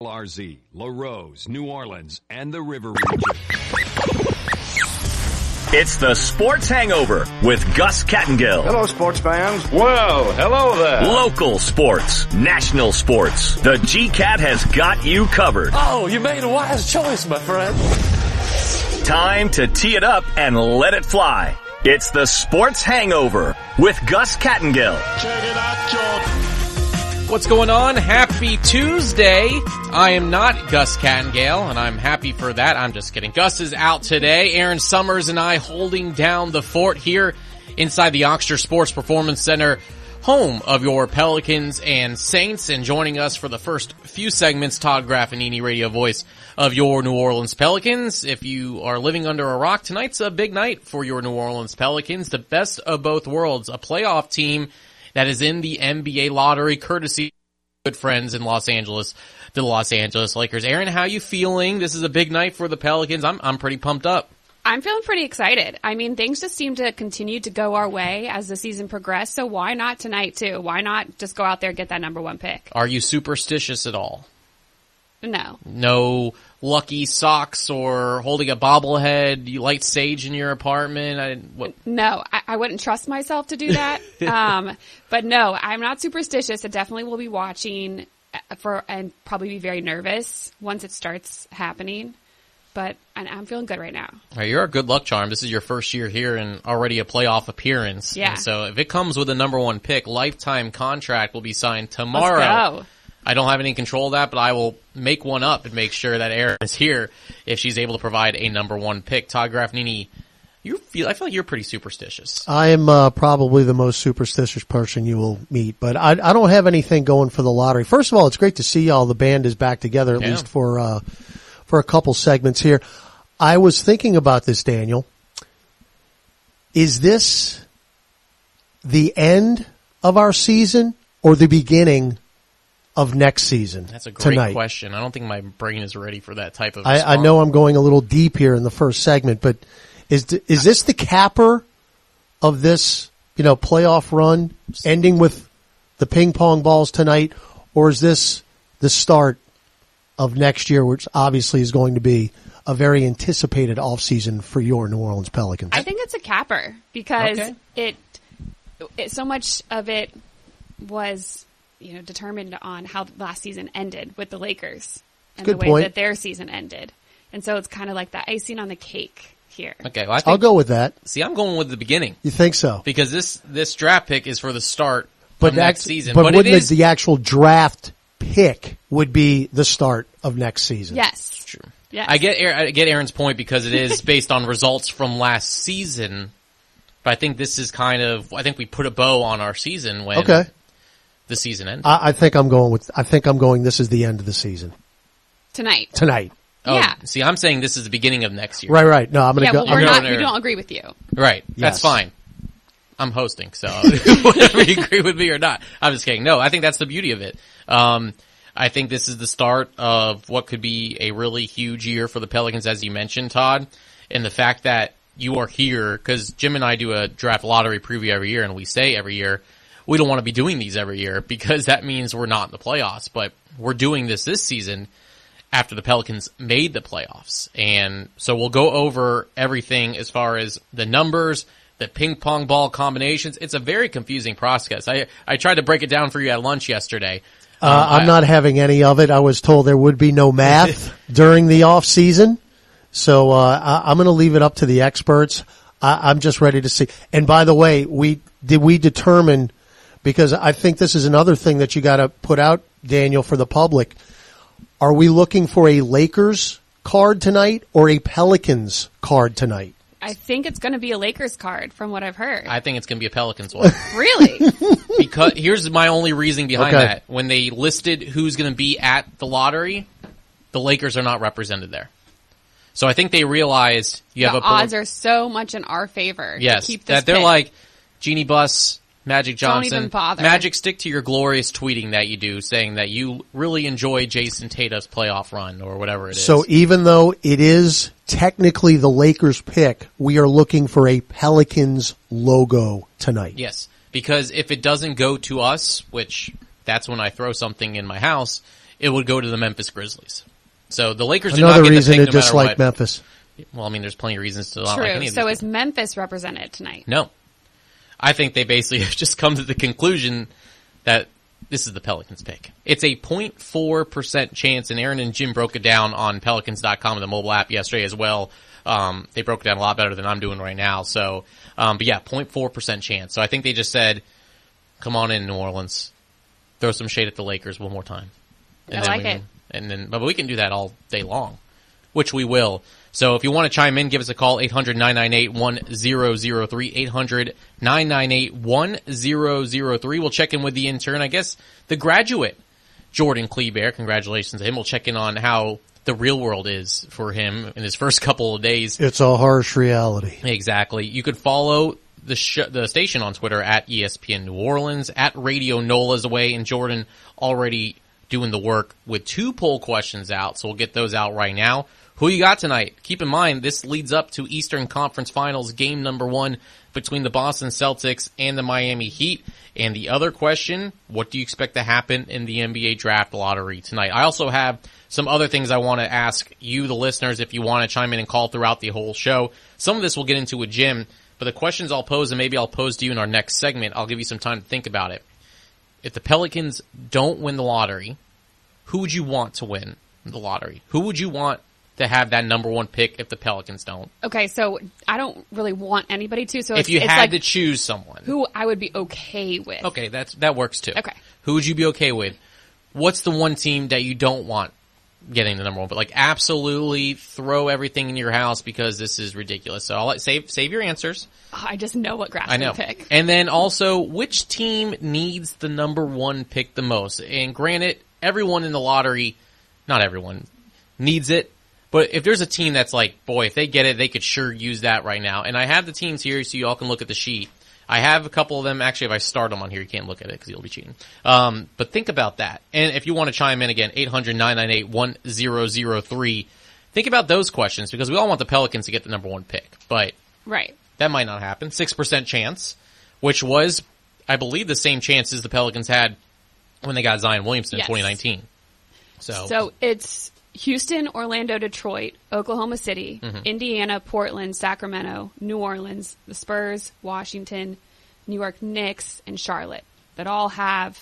LRZ, Larose, New Orleans, and the River Region. It's the Sports Hangover with Gus Kattengell. Hello, sports fans. Well, hello there. Local sports, national sports. The GCAT has got you covered. Oh, you made a wise choice, my friend. Time to tee it up and let it fly. It's the Sports Hangover with Gus Kattengell. Check it out, Jordan. What's going on? Happy Tuesday. I am not Gus Kattengell, and I'm happy for that. I'm just kidding. Gus is out today. Aaron Summers and I holding down the fort here inside the Ochsner Sports Performance Center, home of your Pelicans and Saints. And joining us for the first few segments, Todd Graffagnini, radio voice of your New Orleans Pelicans. If you are living under a rock, tonight's a big night for your New Orleans Pelicans. The best of both worlds, a playoff team that is in the NBA lottery, courtesy good friends in Los Angeles, the Los Angeles Lakers. Aaron, how you feeling? This is a big night for the Pelicans. I'm I'm pretty pumped up. I'm feeling pretty excited. I mean, things just seem to continue to go our way as the season progressed. So why not tonight too? Why not just go out there and get that number one pick? Are you superstitious at all? No. No lucky socks or holding a bobblehead. You light sage in your apartment. I, what, No, I, I wouldn't trust myself to do that. um, but no, I'm not superstitious. I definitely will be watching uh, for and probably be very nervous once it starts happening. But and I'm feeling good right now. All right, you're a good luck charm. This is your first year here and already a playoff appearance. Yeah. And so if it comes with a number one pick, lifetime contract will be signed tomorrow. I don't have any control of that, but I will make one up and make sure that Erin is here if she's able to provide a number one pick. Todd Graffagnini, you feel I feel like you're pretty superstitious. I am uh, probably the most superstitious person you will meet, but I, I don't have anything going for the lottery. First of all, it's great to see y'all. The band is back together, at Yeah. least for uh, for a couple segments here. I was thinking about this, Daniel. Is this the end of our season or the beginning of next season? That's a great tonight? question. I don't think my brain is ready for that type of. I, I know I'm going a little deep here in the first segment, but is is this the capper of this you know playoff run, ending with the ping pong balls tonight, or is this the start of next year, which obviously is going to be a very anticipated offseason for your New Orleans Pelicans? I think it's a capper because Okay. it, it so much of it was you know determined on how last season ended with the Lakers and Good the way point. that their season ended, and so it's kind of like the icing on the cake here. Okay, well, I think, I'll go with that. See, I'm going with the beginning You think so? because this this draft pick is for the start But of next act- season. but, But, wouldn't is the actual draft pick would be the start of next season? Yes, true. Yes. I get I get Aaron's point because it is based on results from last season. But I think this is kind of I think we put a bow on our season when Okay. The season ended. I, I think I'm going with. I think I'm going. This is the end of the season tonight. tonight. oh, yeah. see, I'm saying this is the beginning of next year. Right, right. No, I'm going to Yeah, go. well, I'm we're gonna- not. We don't agree with you. Right. That's Yes. fine. I'm hosting, so whether you agree with me or not, I'm just kidding. No, I think that's the beauty of it. Um, I think this is the start of what could be a really huge year for the Pelicans, as you mentioned, Todd, and the fact that you are here because Jim and I do a draft lottery preview every year, and we say every year we don't want to be doing these every year because that means we're not in the playoffs, but we're doing this this season after the Pelicans made the playoffs. And so we'll go over everything as far as the numbers, the ping pong ball combinations. It's a very confusing process. I, I tried to break it down for you at lunch yesterday. Uh, Um, I'm I- not having any of it. I was told there would be no math during the off season, so uh, I, I'm going to leave it up to the experts. I, I'm just ready to see. And by the way, we did we determine because I think this is another thing that you got to put out, Daniel, for the public. Are we looking for a Lakers card tonight or a Pelicans card tonight? I think it's going to be a Lakers card from what I've heard. I think it's going to be a Pelicans one. really? because here's my only reasoning behind Okay. that. When they listed who's going to be at the lottery, the Lakers are not represented there. So I think they realized you the have a odds are so much in our favor. to Yes, keep this that they're pick. like Jeanie Buss, Magic Don't Johnson. even bother. Magic, stick to your glorious tweeting that you do, saying that you really enjoy Jayson Tatum's playoff run or whatever it is. So even though it is technically the Lakers pick, we are looking for a Pelicans logo tonight. yes, because if it doesn't go to us, which that's when I throw something in my house. it would go to the Memphis Grizzlies. So the Lakers do Another not get reason the pick to no matter dislike what. Memphis. Well, I mean, there's plenty of reasons to not like any True. of So these is Memphis represented tonight? No. I think they basically have just come to the conclusion that this is the Pelicans pick. It's a 0.4% chance, and Aaron and Jim broke it down on Pelicans.com and the mobile app yesterday as well. Um, they broke it down a lot better than I'm doing right now. So, um, but yeah, 0.4% chance. So I think they just said, come on in, New Orleans. Throw some shade at the Lakers one more time. I then like it. can- and then, but we can do that all day long which we will. So if you want to chime in, give us a call, 800-998-1003, 800-998-1003. We'll check in with the intern, I guess the graduate, Jordan Kleber. Congratulations to him. We'll check in on how the real world is for him in his first couple of days. It's a harsh reality. Exactly. You could follow the sh- the station on Twitter at ESPN New Orleans at Radio Nola's away, and Jordan already doing the work with two poll questions out. So we'll get those out right now. Who you got tonight? Keep in mind this leads up to Eastern Conference Finals game number one between the Boston Celtics and the Miami Heat. And the other question, what do you expect to happen in the NBA draft lottery tonight? I also have some other things I want to ask you, the listeners, if you want to chime in and call throughout the whole show. Some of this we'll get into with Jim, but the questions I'll pose and maybe I'll pose to you in our next segment, I'll give you some time to think about it. If the Pelicans don't win the lottery, who would you want to win the lottery? Who would you want to have that number one pick if the Pelicans don't? Okay, so I don't really want anybody to. So If you had like to choose someone. who I would be okay with. Okay, that's that works too. Okay. Who would you be okay with? What's the one team that you don't want getting the number one? But like absolutely throw everything in your house because this is ridiculous. So I'll save save your answers. Oh, I just know what grass I know. to pick. And then also, which team needs the number one pick the most? And granted, everyone in the lottery, not everyone, needs it. But if there's a team that's like, boy, if they get it, they could sure use that right now. And I have the teams here so you all can look at the sheet. I have a couple of them. Actually, if I start them on here, you can't look at it because you'll be cheating. Um, but think about that. And if you want to chime in again, 800-998-1003, think about those questions because we all want the Pelicans to get the number one pick. But Right. that might not happen. 6% chance, which was, I believe, the same chances the Pelicans had when they got Zion Williamson Yes. in 2019. So, So it's Houston, Orlando, Detroit, Oklahoma City, Mm-hmm. Indiana, Portland, Sacramento, New Orleans, the Spurs, Washington, New York Knicks, and Charlotte that all have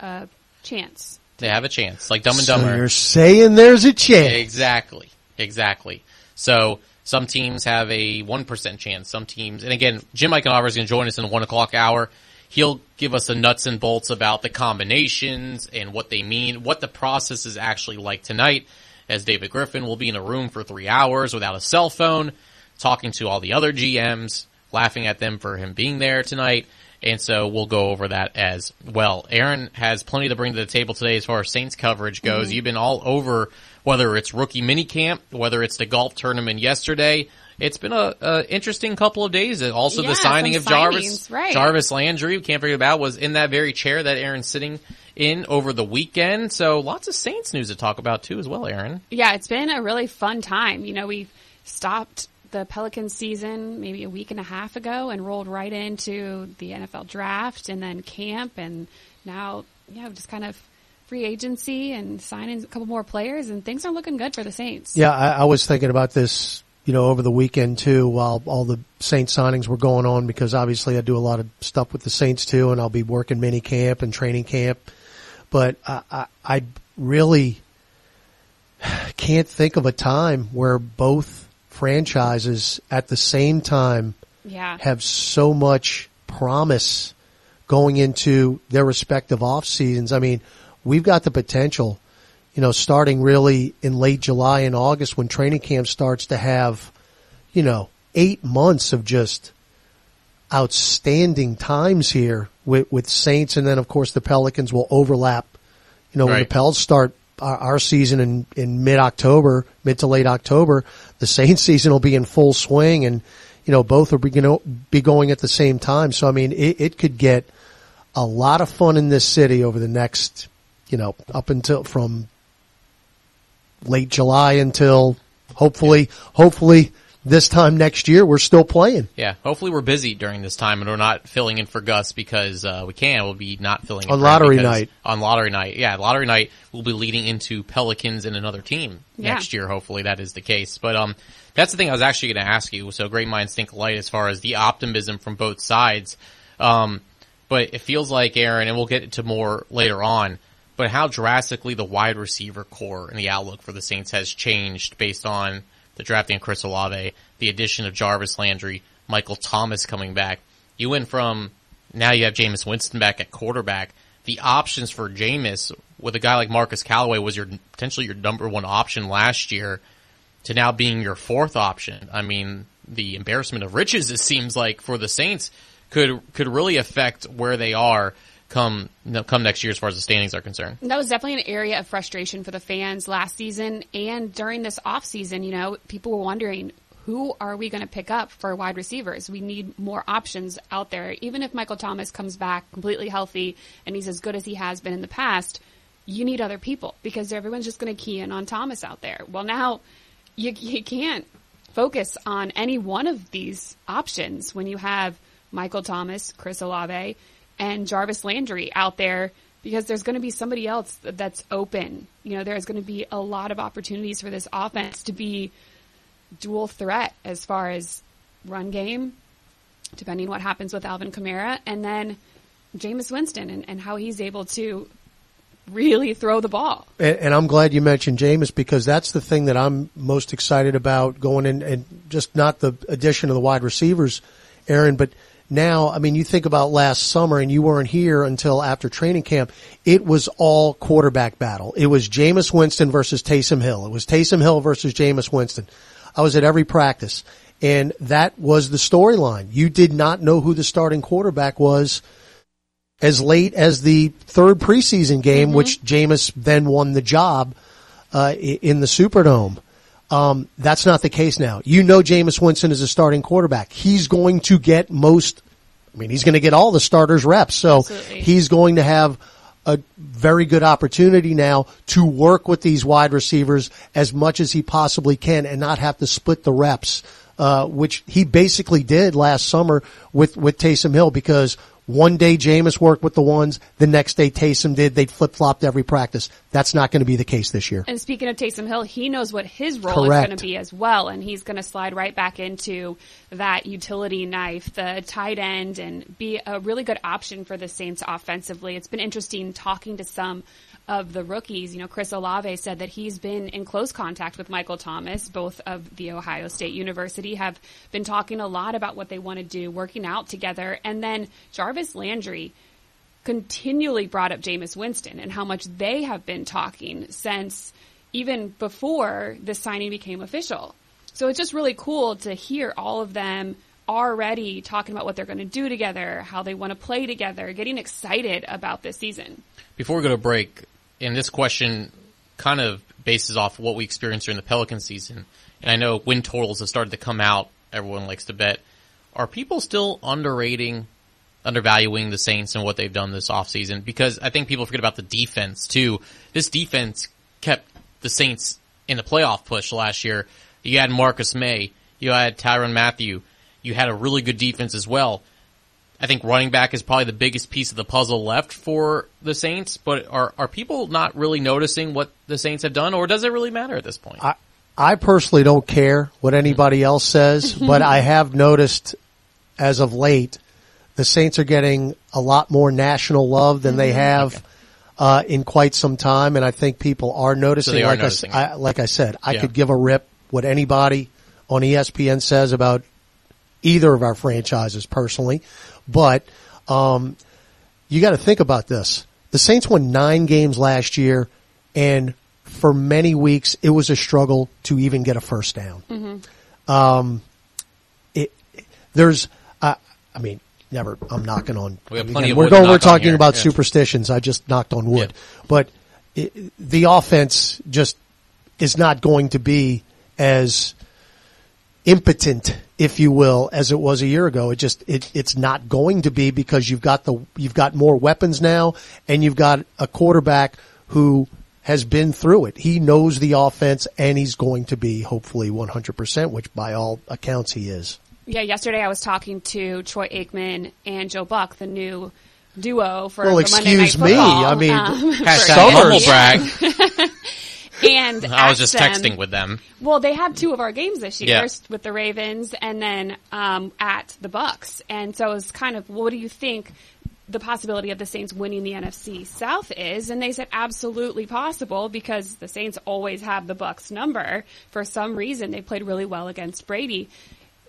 a chance. they have a chance, like Dumb and So Dumber. you're saying there's a chance. Exactly. Exactly. So some teams have a 1% chance. Some teams, and again, Jim Eichenhofer is going to join us in the one o'clock hour. He'll give us the nuts and bolts about the combinations and what they mean, what the process is actually like tonight, as David Griffin will be in a room for three hours without a cell phone, talking to all the other GMs, laughing at them for him being there tonight. And so we'll go over that as well. Aaron has plenty to bring to the table today as far as Saints coverage goes. Mm-hmm. You've been all over whether it's rookie minicamp, whether it's the golf tournament yesterday. It's been a, a interesting couple of days. Also, Yeah, the signing some of Jarvis, right. Jarvis Landry, we can't forget about, was in that very chair that Aaron's sitting in over the weekend. So lots of Saints news to talk about too, as well, Aaron. Yeah, it's been a really fun time. You know, we stopped the Pelicans season maybe a week and a half ago and rolled right into the NFL draft and then camp and now, yeah, just kind of free agency and signing a couple more players and things are looking good for the Saints. Yeah, I, I was thinking about this, you know, over the weekend too, while all the Saints signings were going on, because obviously I do a lot of stuff with the Saints too, and I'll be working mini camp and training camp. But I, I, I really can't think of a time where both franchises at the same time Yeah. have so much promise going into their respective off seasons. I mean, we've got the potential, you know, starting really in late July and August when training camp starts to have, you know, eight months of just outstanding times here with, with Saints. And then of course the Pelicans will overlap, you know, when the Right. Pels start our, our season in, in mid October, mid to late October, the Saints season will be in full swing and, you know, both will be, you know, be going at the same time. So I mean, it, it could get a lot of fun in this city over the next, you know, up until from late July until hopefully, hopefully this time next year, we're still playing Yeah, hopefully we're busy during this time and we're not filling in for Gus because uh, we can. We'll be not filling in On for lottery because- night. On lottery night, yeah, lottery night we'll be leading into Pelicans and another team Yeah. next year. Hopefully that is the case. But um, that's the thing I was actually going to ask you. So great minds think alike as far as the optimism from both sides. Um, but it feels like Aaron, and we'll get to more later on. But how drastically the wide receiver corps and the outlook for the Saints has changed based on the drafting of Chris Olave, the addition of Jarvis Landry, Michael Thomas coming back. You went from now you have Jameis Winston back at quarterback. The options for Jameis with a guy like Marquez Callaway was your potentially your number one option last year to now being your fourth option. I mean, the embarrassment of riches it seems like for the Saints could could really affect where they are come come next year as far as the standings are concerned. That was definitely an area of frustration for the fans last season and during this off season. You know, people were wondering who are we going to pick up for wide receivers? We need more options out there. Even if Michael Thomas comes back completely healthy and he's as good as he has been in the past, you need other people because everyone's just going to key in on Thomas out there. Well, now you, you can't focus on any one of these options when you have Michael Thomas, Chris Olave, and Jarvis Landry out there because there's going to be somebody else that's open. You know, there's going to be a lot of opportunities for this offense to be dual threat as far as run game, depending what happens with Alvin Kamara, and then Jameis Winston and, and how he's able to really throw the ball. And, and I'm glad you mentioned Jameis because that's the thing that I'm most excited about going in and just not the addition of the wide receivers, Aaron, but now, I mean, you think about last summer and you weren't here until after training camp. It was all quarterback battle. It was Jameis Winston versus Taysom Hill. It was Taysom Hill versus Jameis Winston. I was at every practice and that was the storyline. You did not know who the starting quarterback was as late as the third preseason game, which Jameis then won the job uh, in the Superdome. Um, that's not the case now. You know, Jameis Winston is a starting quarterback. He's going to get most. I mean, he's going to get all the starters reps. So Absolutely. he's going to have a very good opportunity now to work with these wide receivers as much as he possibly can and not have to split the reps, uh, which he basically did last summer with, with Taysom Hill because one day Jameis worked with the ones, the next day Taysom did. They flip flopped every practice. That's not going to be the case this year. And speaking of Taysom Hill, he knows what his role Correct. is going to be as well, and he's going to slide right back into that utility knife, the tight end, and be a really good option for the Saints offensively. It's been interesting talking to some of the rookies. You know, Chris Olave said that he's been in close contact with Michael Thomas. Both of the Ohio State University have been talking a lot about what they want to do, working out together, and then Jarvis Landry continually brought up Jameis Winston and how much they have been talking since even before the signing became official. So it's just really cool to hear all of them already talking about what they're going to do together, how they want to play together, getting excited about this season. Before we go to break, and this question kind of bases off what we experienced during the Pelican season, and I know win totals have started to come out. Everyone likes to bet. Are people still underrating, undervaluing the Saints and what they've done this offseason? Because I think people forget about the defense too. This defense kept the Saints in the playoff push last year. You had Marcus Maye, you had Tyrann Mathieu, you had a really good defense as well. I think running back is probably the biggest piece of the puzzle left for the Saints, but are, are people not really noticing what the Saints have done, or does it really matter at this point? I, I personally don't care what anybody else says, but I have noticed as of late, the Saints are getting a lot more national love than they have uh, in quite some time, and I think people are noticing. they are like, noticing I. I, like I said, I Yeah. could give a rip what anybody on ESPN says about either of our franchises personally, but um, you got to think about this. The Saints won nine games last year, and for many weeks it was a struggle to even get a first down. Um, it, there's, uh, I mean, never. I'm knocking on. We have again, plenty of we're to going. We're talking about Yeah. superstitions. I just knocked on wood, Yeah. but it, the offense just is not going to be as impotent, if you will, as it was a year ago. It just it, it's not going to be because you've got the you've got more weapons now, and you've got a quarterback who has been through it. He knows the offense and he's going to be hopefully 100%, which by all accounts he is. Yeah, yesterday I was talking to Troy Aikman and Joe Buck, the new duo for Well, the Monday Night excuse me. I mean, um, for Hashtag Summers. brag. and I was just them- texting with them. Well, they had two of our games this year, Yeah. first with the Ravens and then um, at the Bucks. And so it was kind of, what do you think the possibility of the Saints winning the NFC South is? And they said absolutely possible because the Saints always have the Bucks number. For some reason, they played really well against Brady.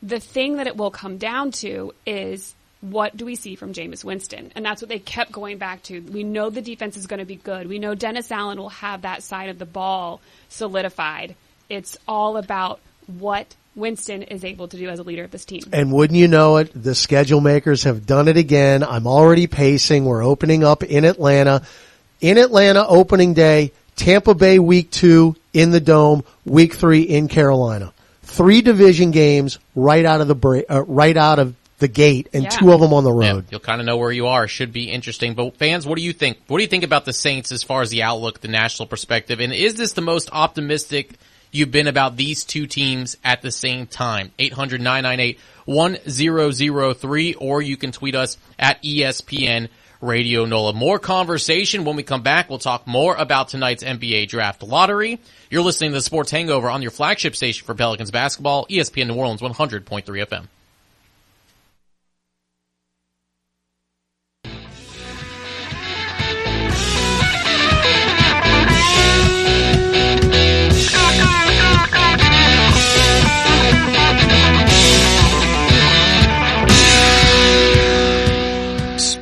The thing that it will come down to is what do we see from Jameis Winston? And that's what they kept going back to. We know the defense is going to be good. We know Dennis Allen will have that side of the ball solidified. It's all about what Winston is able to do as a leader of this team. And wouldn't you know it, the schedule makers have done it again. I'm already pacing. We're opening up in Atlanta. In Atlanta, opening day, Tampa Bay week two in the dome, week three in Carolina. Three division games right out of the uh, right out of the gate and Yeah. two of them on the Yeah, road. you'll kind of know where you are. Should be interesting. But fans, what do you think? What do you think about the Saints as far as the outlook, the national perspective? And is this the most optimistic you've been about these two teams at the same time? 800-998-1003 or you can tweet us at ESPN Radio NOLA. More conversation when we come back. We'll talk more about tonight's NBA draft lottery. You're listening to the Sports Hangover on your flagship station for Pelicans basketball, ESPN New Orleans 100.3 FM.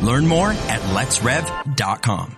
Learn more at letsrev.com.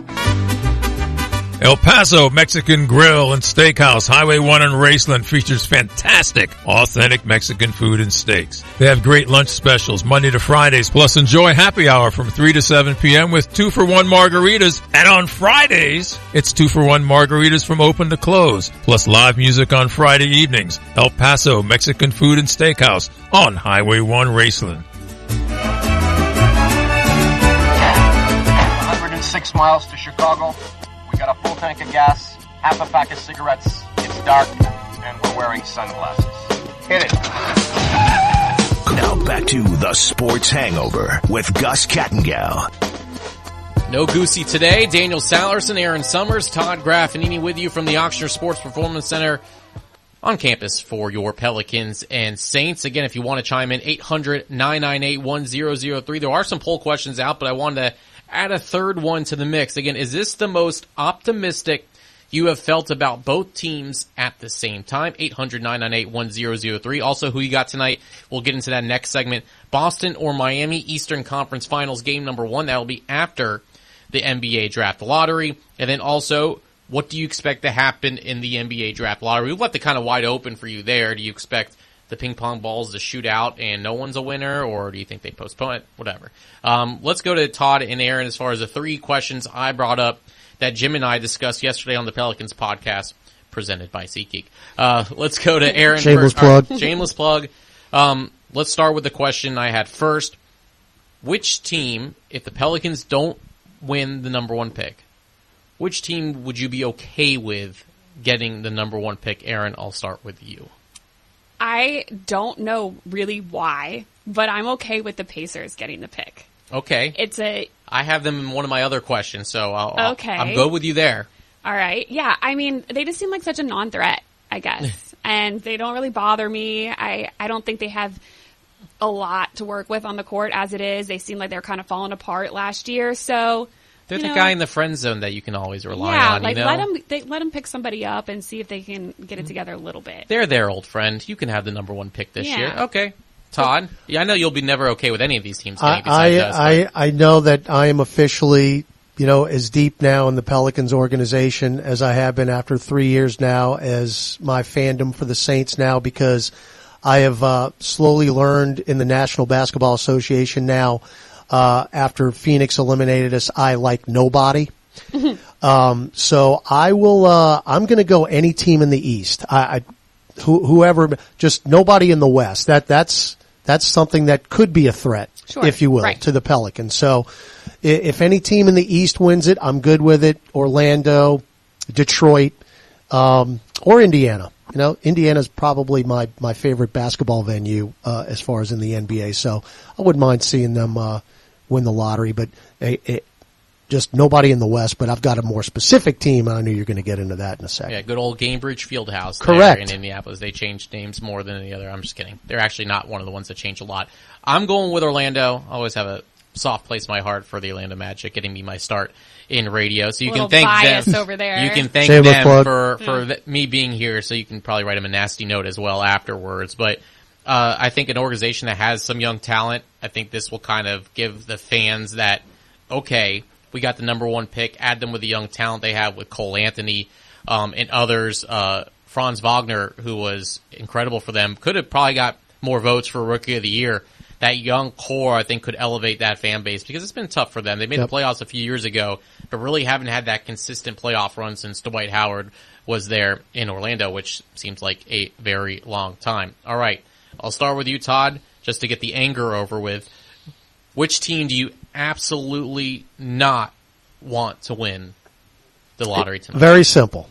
El Paso Mexican Grill and Steakhouse, Highway 1 in Raceland features fantastic, authentic Mexican food and steaks. They have great lunch specials Monday to Fridays, plus enjoy happy hour from 3 to 7 p.m. with 2 for 1 margaritas. And on Fridays, it's 2 for 1 margaritas from open to close, plus live music on Friday evenings. El Paso Mexican Food and Steakhouse on Highway 1 Raceland. 106 miles to Chicago. Tank of gas, half a pack of cigarettes. It's dark, and we're wearing sunglasses. Hit it. Now back to the Sports Hangover with Gus Kattengell. No Goosey today. Daniel Sallerson, Aaron Summers, Todd Graffagnini with you from the Ochsner Sports Performance Center on campus for your Pelicans and Saints. Again, if you want to chime in, 800-998-1003. There are some poll questions out, but I wanted to add a third one to the mix. Again, is this the most optimistic you have felt about both teams at the same time? 800-998-1003. Also, who you got tonight? We'll get into that next segment. Boston or Miami Eastern Conference Finals game number one. That'll be after the NBA draft lottery. And then also, what do you expect to happen in the NBA draft lottery? We've left it kind of wide open for you there. Do you expect the ping pong balls to shoot out and no one's a winner, or do you think they postpone it? Whatever. Um, let's go to Todd and Aaron as far as the three questions I brought up that Jim and I discussed yesterday on the Pelicans podcast presented by SeatGeek. Uh, let's go to Aaron. Shameless right, plug. shameless plug. Um, let's start with the question I had first. Which team, if the Pelicans don't win the number one pick, which team would you be okay with getting the number one pick? Aaron, I'll start with you. I don't know really why, but I'm okay with the Pacers getting the pick. Okay. It's a I have them in one of my other questions, so I'll, I'll- Okay. I'm good with you there. all right. Yeah, I mean, they just seem like such a non-threat, I guess, and they don't really bother me. I I don't think they have a lot to work with on the court as it is. They seem like they're kind of falling apart last year, so. They're you the know, guy in the friend zone that you can always rely yeah, on. like you know? let them they, let them pick somebody up and see if they can get it together a little bit. They're their old friend. You can have the number one pick this Yeah. year. Okay. Todd, yeah, I know you'll be never okay with any of these teams. Getting I, us, I, I, I know that I am officially, you know, as deep now in the Pelicans organization as I have been after three years now as my fandom for the Saints now because I have, uh, slowly learned in the National Basketball Association now, uh, after Phoenix eliminated us, I like nobody. Um, so I will, uh, I'm going to go any team in the East. I, I who, whoever, just nobody in the West. That, that's, that's something that could be a threat, Sure. if you will, Right. to the Pelicans. So if any team in the East wins it, I'm good with it. Orlando, Detroit, um, or Indiana. You know, Indiana's probably my, my favorite basketball venue, uh, as far as in the NBA. So I wouldn't mind seeing them, uh, win the lottery, but eh, eh, just nobody in the West, but I've got a more specific team. and I knew you're going to get into that in a second. Yeah, good old Gainbridge Fieldhouse. there Correct. in Indianapolis. They changed names more than any other. I'm just kidding. They're actually not one of the ones that change a lot. I'm going with Orlando. I always have a soft place in my heart for the Orlando Magic, getting me my start in radio. So you Little can thank bias them. over there. You can thank Shameless them plug. for for th- me being here. So you can probably write them a nasty note as well afterwards. But uh, I think an organization that has some young talent, I think this will kind of give the fans that okay, we got the number one pick. Add them with the young talent they have with Cole Anthony um, and others. Uh, Franz Wagner, who was incredible for them, could have probably got more votes for Rookie of the Year. That young core, I think, could elevate that fan base because it's been tough for them. They made Yep. the playoffs a few years ago, but really haven't had that consistent playoff run since Dwight Howard was there in Orlando, which seems like a very long time. All right, I'll start with you, Todd, just to get the anger over with. Which team do you absolutely not want to win the lottery tonight? Very simple.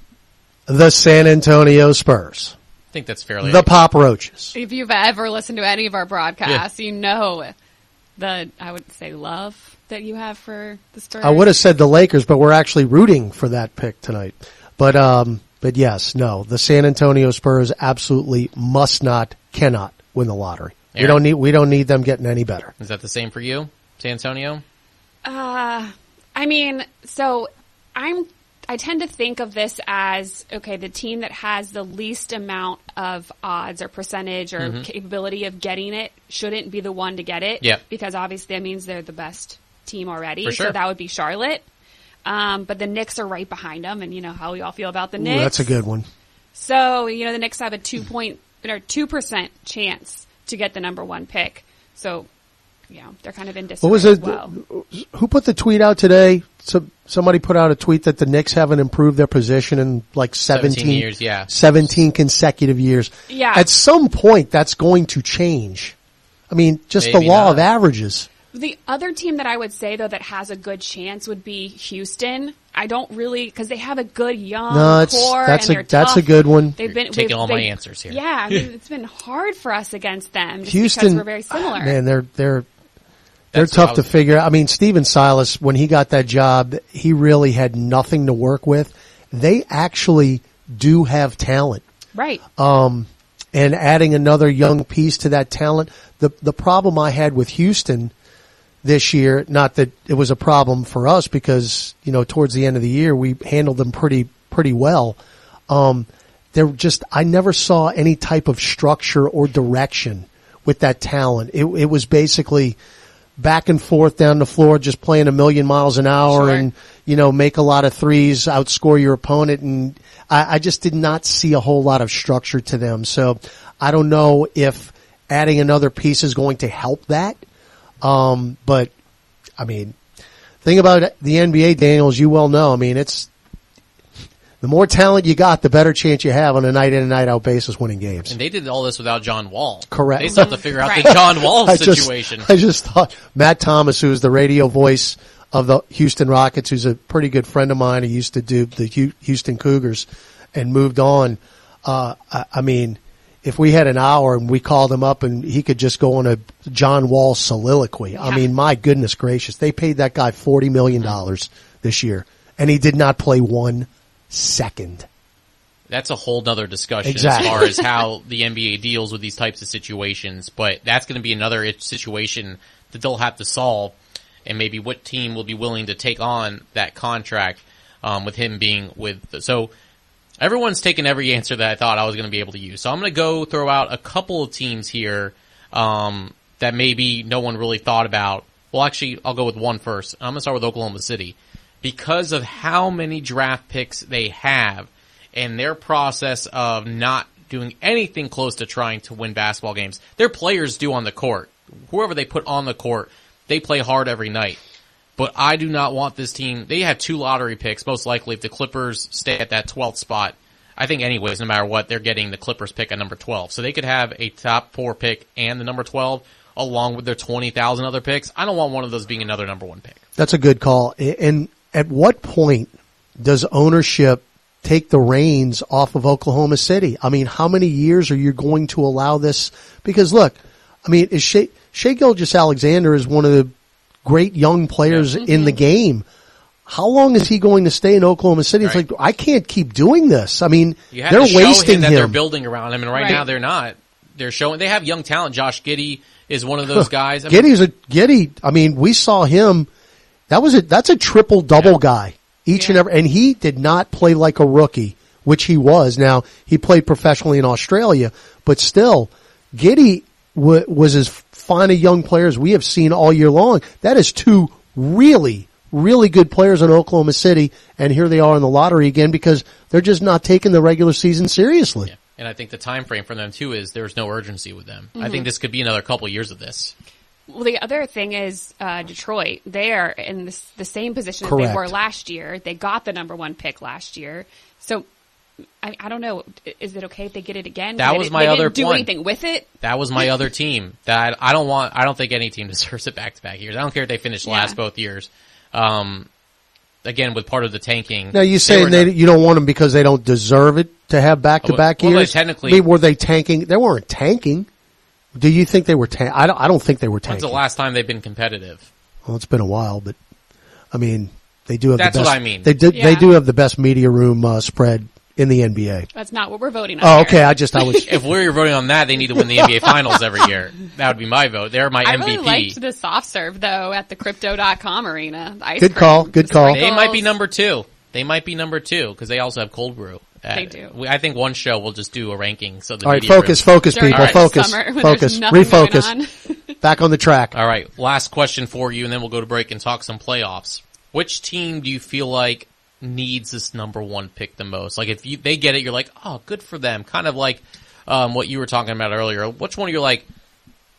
The San Antonio Spurs. I think that's fairly The Pop Roaches. If you've ever listened to any of our broadcasts, you know the I would say love that you have for the Spurs. I would have said the Lakers, but we're actually rooting for that pick tonight. But, um, but yes, no, the San Antonio Spurs absolutely must not, cannot win the lottery. We don't need, we don't need them getting any better. Is that the same for you, San Antonio? Uh, I mean, so I'm. I tend to think of this as okay, the team that has the least amount of odds or percentage or Mhm. capability of getting it shouldn't be the one to get it. Yep. Because obviously that means they're the best team already. For sure. So that would be Charlotte. Um, but the Knicks are right behind them, and you know how we all feel about the Ooh, Knicks. that's a good one. So you know the Knicks have a two point or two percent chance to get the number one pick. So you know they're kind of in disarray What was as it? well. Who put the tweet out today? So, somebody put out a tweet that the Knicks haven't improved their position in like 17, 17 years, yeah. 17 consecutive years. Yeah. At some point, that's going to change. I mean, just the law not. of averages. The other team that I would say though that has a good chance would be Houston. I don't really because they have a good young No, core that's and a- they're that's a good one. They've been taking they've- all my answers here. Yeah, I mean, it's been hard for us against them just Houston, because we're very similar. Man, they're they're they're That's tough to figure out. I mean, Stephen Silas, when he got that job, he really had nothing to work with. They actually do have talent. right. Um, and adding another young piece to that talent. The the problem I had with Houston this year, not that it was a problem for us because you know towards the end of the year we handled them pretty pretty well. Um, there just I never saw any type of structure or direction with that talent. It it was basically back and forth down the floor, just playing a million miles an hour Sure. and, you know, make a lot of threes, outscore your opponent. And I, I just did not see a whole lot of structure to them. So I don't know if adding another piece is going to help that. Um, but I mean, thing about the NBA, Daniels, you well know, I mean, it's, the more talent you got, the better chance you have on a night in and night out basis winning games. And they did all this without John Wall. Correct. They still have to figure out Right. the John Wall I just- situation. I just thought Matt Thomas, who's the radio voice of the Houston Rockets, who's a pretty good friend of mine, who used to do the Houston Cougars and moved on. Uh, I, I mean, if we had an hour and we called him up and he could just go on a John Wall soliloquy. I mean, my goodness gracious, they paid that guy forty million dollars this year, and he did not play one second. That's a whole nother discussion Exactly. as far as how the NBA deals with these types of situations. But that's going to be another situation that they'll have to solve, and maybe what team will be willing to take on that contract um, with him being with. So everyone's taken every answer that I thought I was going to be able to use. So I'm going to go throw out a couple of teams here um, that maybe no one really thought about. Well, actually, I'll go with one first. I'm going to start with Oklahoma City because of how many draft picks they have and their process of not doing anything close to trying to win basketball games. Their players do on the court. Whoever they put on the court, they play hard every night. But I do not want this team. They have two lottery picks, most likely if the Clippers stay at that 12th spot. I think anyways, no matter what, they're getting the Clippers pick at number 12. So they could have a top four pick and the number 12 along with their 20,000 other picks. I don't want one of those being another number one pick. That's a good call. And at what point does ownership take the reins off of Oklahoma City? I mean, how many years are you going to allow this? Because look, I mean, is Shai, Shea Gilgis Alexander is one of the great young players in the mm-hmm. game. How long is he going to stay in Oklahoma City? It's like, I can't keep doing this. I mean, You have they're to show wasting him that him. they're building around him, and right, Right. now they're not. They're showing they have young talent. Josh Giddey is one of those guys. I mean, Giddey's a Giddey. I mean, we saw him. That was a that's a triple double guy each and every, and he did not play like a rookie, which he was. Now he played professionally in Australia, but still, Giddey w- was as fine a young players we have seen all year long. That is two really, really good players in Oklahoma City, and here they are in the lottery again because they're just not taking the regular season seriously. and I think the time frame for them too is there's no urgency with them. I Mm-hmm. think this could be another couple years of this. Well, the other thing is uh, Detroit. They are in this, the same position as they were last year. They got the number one pick last year. So I, I don't know. Is it okay if they get it again? That They was didn't- my they other didn't do point. anything with it. That was my other team that I don't want. I don't think any team deserves it back to back years. I don't care if they finish Yeah. last both years. Um, again, with part of the tanking. Now you saying were they, you don't want them because they don't deserve it to have back to back Well, years? technically- I mean, were they tanking? They weren't tanking. Do you think they were tanking? I don't. I don't think they were When's tanking. the last time they've been competitive? well, it's been a while, but I mean, they do have. That's the what best, I mean. They do. They do have the best media room uh, spread in the NBA. That's not what we're voting on. Oh, here. okay. I just I was. If we're voting on that, they need to win the NBA Finals every year. That would be my vote. They're my MVP. I really liked the soft serve though at the Crypto.com arena. The ice Good cream, call, good the call. They might be number two. They might be number two because they also have cold brew. Uh, They do. we- I think one show will just do a ranking. So the All right, focus, room- focus, During people, the focus, summer focus, there's nothing going refocus. on. Back on the track. All right, last question for you, and then we'll go to break and talk some playoffs. Which team do you feel like needs this number one pick the most? Like if you they get it, you're like, oh, good for them. Kind of like um, what you were talking about earlier. Which one you're like,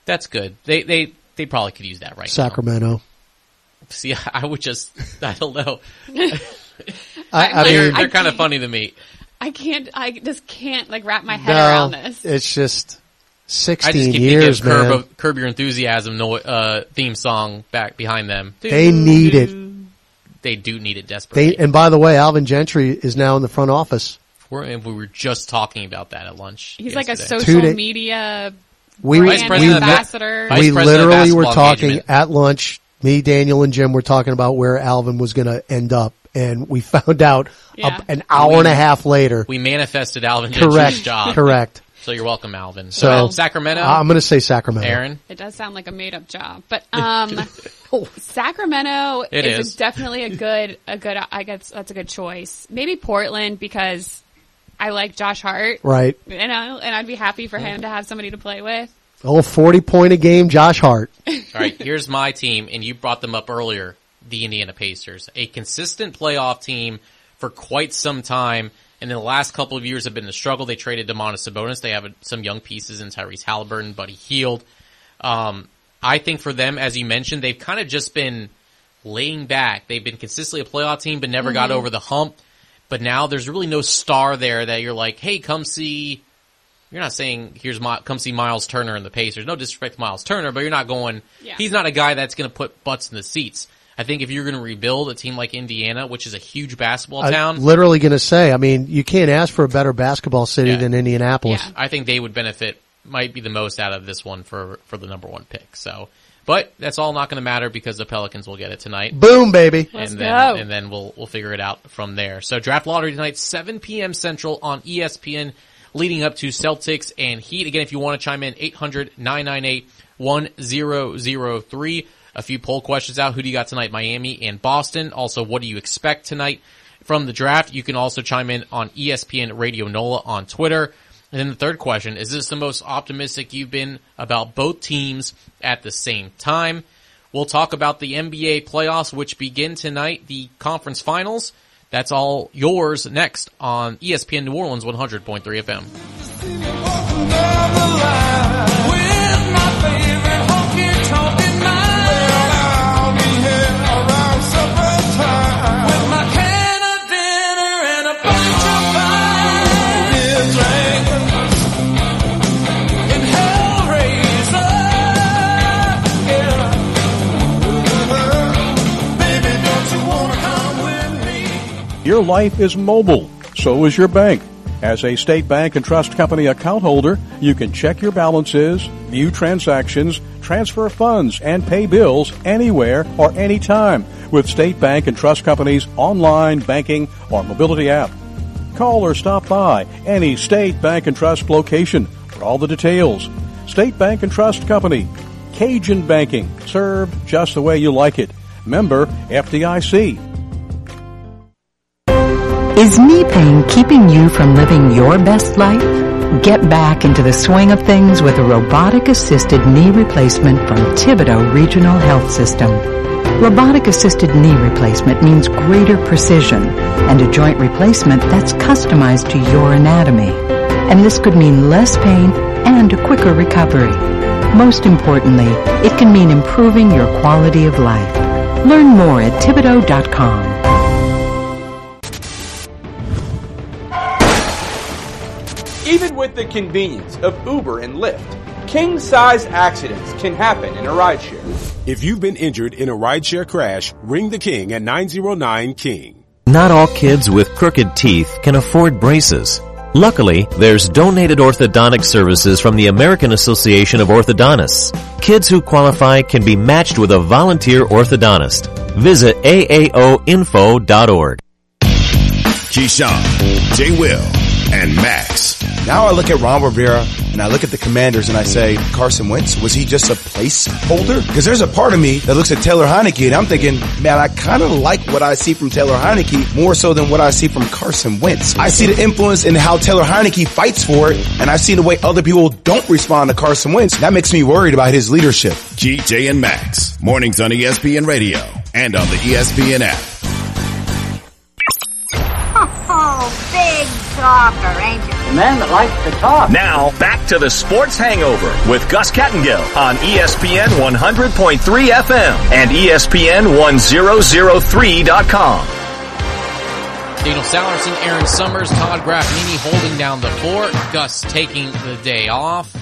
that's good. They they they probably could use that right Sacramento. now. See, I would just I don't know. I, I They're, mean, they're kind of funny to me. I can't. I just can't like wrap my head no, around this. it's just I just sixteen keep years, thinking of man. Curb, Curb Your Enthusiasm uh, theme song back behind them. They need it. They do need it desperately. They and by the way, Alvin Gentry is now in the front office. We're, we were just talking about that at lunch. He's like a social Two media We brand Vice president of- ambassador. Vice we president of literally were talking engagement. at lunch. Me, Daniel, and Jim were talking about where Alvin was going to end up, and we found out a- an hour and a half later. We manifested Alvin Gentry's Correct, job. correct. So you're welcome, Alvin. So- So Sacramento, I'm going to say Sacramento. Aaron. It does sound like a made up job, but um, Sacramento It is, is. definitely a good a good. I guess that's a good choice. Maybe Portland because I like Josh Hart, Right. and I, and I'd be happy for him to have somebody to play with. Oh, 40 point a game, Josh Hart. All right, here's my team, and you brought them up earlier. The Indiana Pacers, a consistent playoff team for quite some time, and in the last couple of years have been the struggle. They traded Domantas Sabonis. They have some young pieces in Tyrese Haliburton, Buddy Hield. Um, I think for them, as you mentioned, they've kind of just been laying back. They've been consistently a playoff team, but never got over the hump. But now there's really no star there that you're like, hey, come see. You're not saying here's my come see Miles Turner and the Pacers. No disrespect to Miles Turner, but you're not going. Yeah. He's not a guy that's going to put butts in the seats. I think if you're going to rebuild a team like Indiana, which is a huge basketball town, I'm literally going to say, I mean, you can't ask for a better basketball city Yeah. than Indianapolis. I think they would benefit, might be the most out of this one for for the number one pick. So, but that's all not going to matter because the Pelicans will get it tonight. Boom, baby. Let's and go. then and then we'll we'll figure it out from there. So draft lottery tonight, 7 p.m. Central on ESPN, leading up to Celtics and Heat. Again, if you want to chime in, 800-998-1003. A few poll questions out. Who do you got tonight? Miami and Boston. Also, what do you expect tonight from the draft? You can also chime in on ESPN Radio NOLA on Twitter. And then the third question, is this the most optimistic you've been about both teams at the same time? We'll talk about the NBA playoffs, which begin tonight, the conference finals. That's all yours next on ESPN New Orleans 100.3 FM. Your life is mobile. So is your bank. As a state bank and trust company account holder, you can check your balances, view transactions, transfer funds, and pay bills anywhere or anytime with State Bank and Trust Company's online banking or mobility app. Call or stop by any State Bank and Trust location for all the details. State Bank and Trust Company. Cajun banking, served just the way you like it. Member FDIC. Is knee pain keeping you from living your best life? Get back into the swing of things with a robotic assisted knee replacement from Thibodaux Regional Health System. Robotic assisted knee replacement means greater precision and a joint replacement that's customized to your anatomy. And this could mean less pain and a quicker recovery. Most importantly, it can mean improving your quality of life. Learn more at Thibodaux.com. Even with the convenience of Uber and Lyft, king size accidents can happen in a rideshare. If you've been injured in a rideshare crash, ring the King at 909 King. Not all kids with crooked teeth can afford braces. Luckily, there's donated orthodontic services from the American Association of Orthodontists. Kids who qualify can be matched with a volunteer orthodontist. Visit aaoinfo.org. Keyshawn, J. Will, and Max. Now I look at Ron Rivera and I look at the commanders and I say, Carson Wentz, was he just a placeholder? Because there's a part of me that looks at Taylor Heinicke and I'm thinking, man, I kind of like what I see from Taylor Heinicke more so than what I see from Carson Wentz. I see the influence in how Taylor Heinicke fights for it and I see the way other people don't respond to Carson Wentz. That makes me worried about his leadership. GJ and Max, mornings on ESPN Radio and on the ESPN app. Big talker, ain't you? The man that likes to talk. Now, back to the Sports Hangover with Gus Kattengell on ESPN 100.3 FM and E ESPN 1003.com. Daniel Sallerson, Aaron Summers, Todd Graffagnini holding down the fort. Gus taking the day off.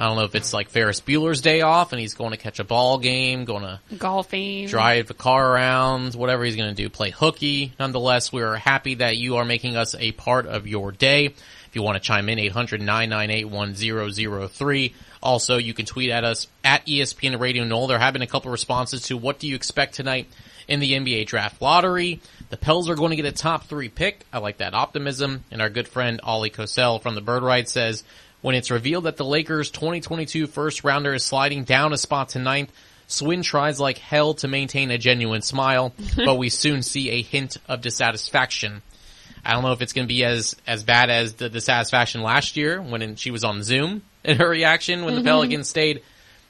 I don't know if it's like Ferris Bueller's day off and he's going to catch a ball game, going to Golfing. drive the car around, whatever he's going to do, play hooky. Nonetheless, we're happy that you are making us a part of your day. If you want to chime in, 800-998-1003. Also, you can tweet at us at ESPN Radio NOLA. There have been a couple responses to what do you expect tonight in the NBA draft lottery. The Pels are going to get a top three pick. I like that optimism. And our good friend Oleh Kosel from the Bird Writes says, when it's revealed that the Lakers 2022 first rounder is sliding down a spot to ninth, Swin tries like hell to maintain a genuine smile, but we soon see a hint of dissatisfaction. I don't know if it's going to be as as bad as the dissatisfaction last year when she was on Zoom in her reaction when Mhm. the Pelicans stayed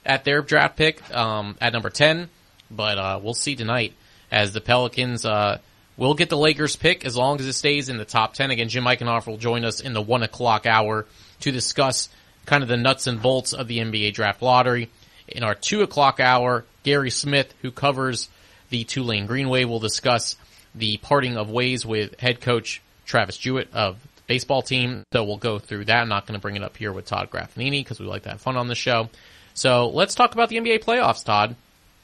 at their draft pick um, at number ten. But uh, we'll see tonight as the Pelicans uh, will get the Lakers pick as long as it stays in the top ten. Again, Jim Eichenhofer will join us in the one o'clock hour to discuss kind of the nuts and bolts of the NBA draft lottery. In our two o'clock hour, Gary Smith, who covers the Tulane Green Wave, will discuss the parting of ways with head coach Travis Jewett of the baseball team. So we'll go through that. I'm not going to bring it up here with Todd Graffagnini because we like to have fun on the show. So let's talk about the NBA playoffs, Todd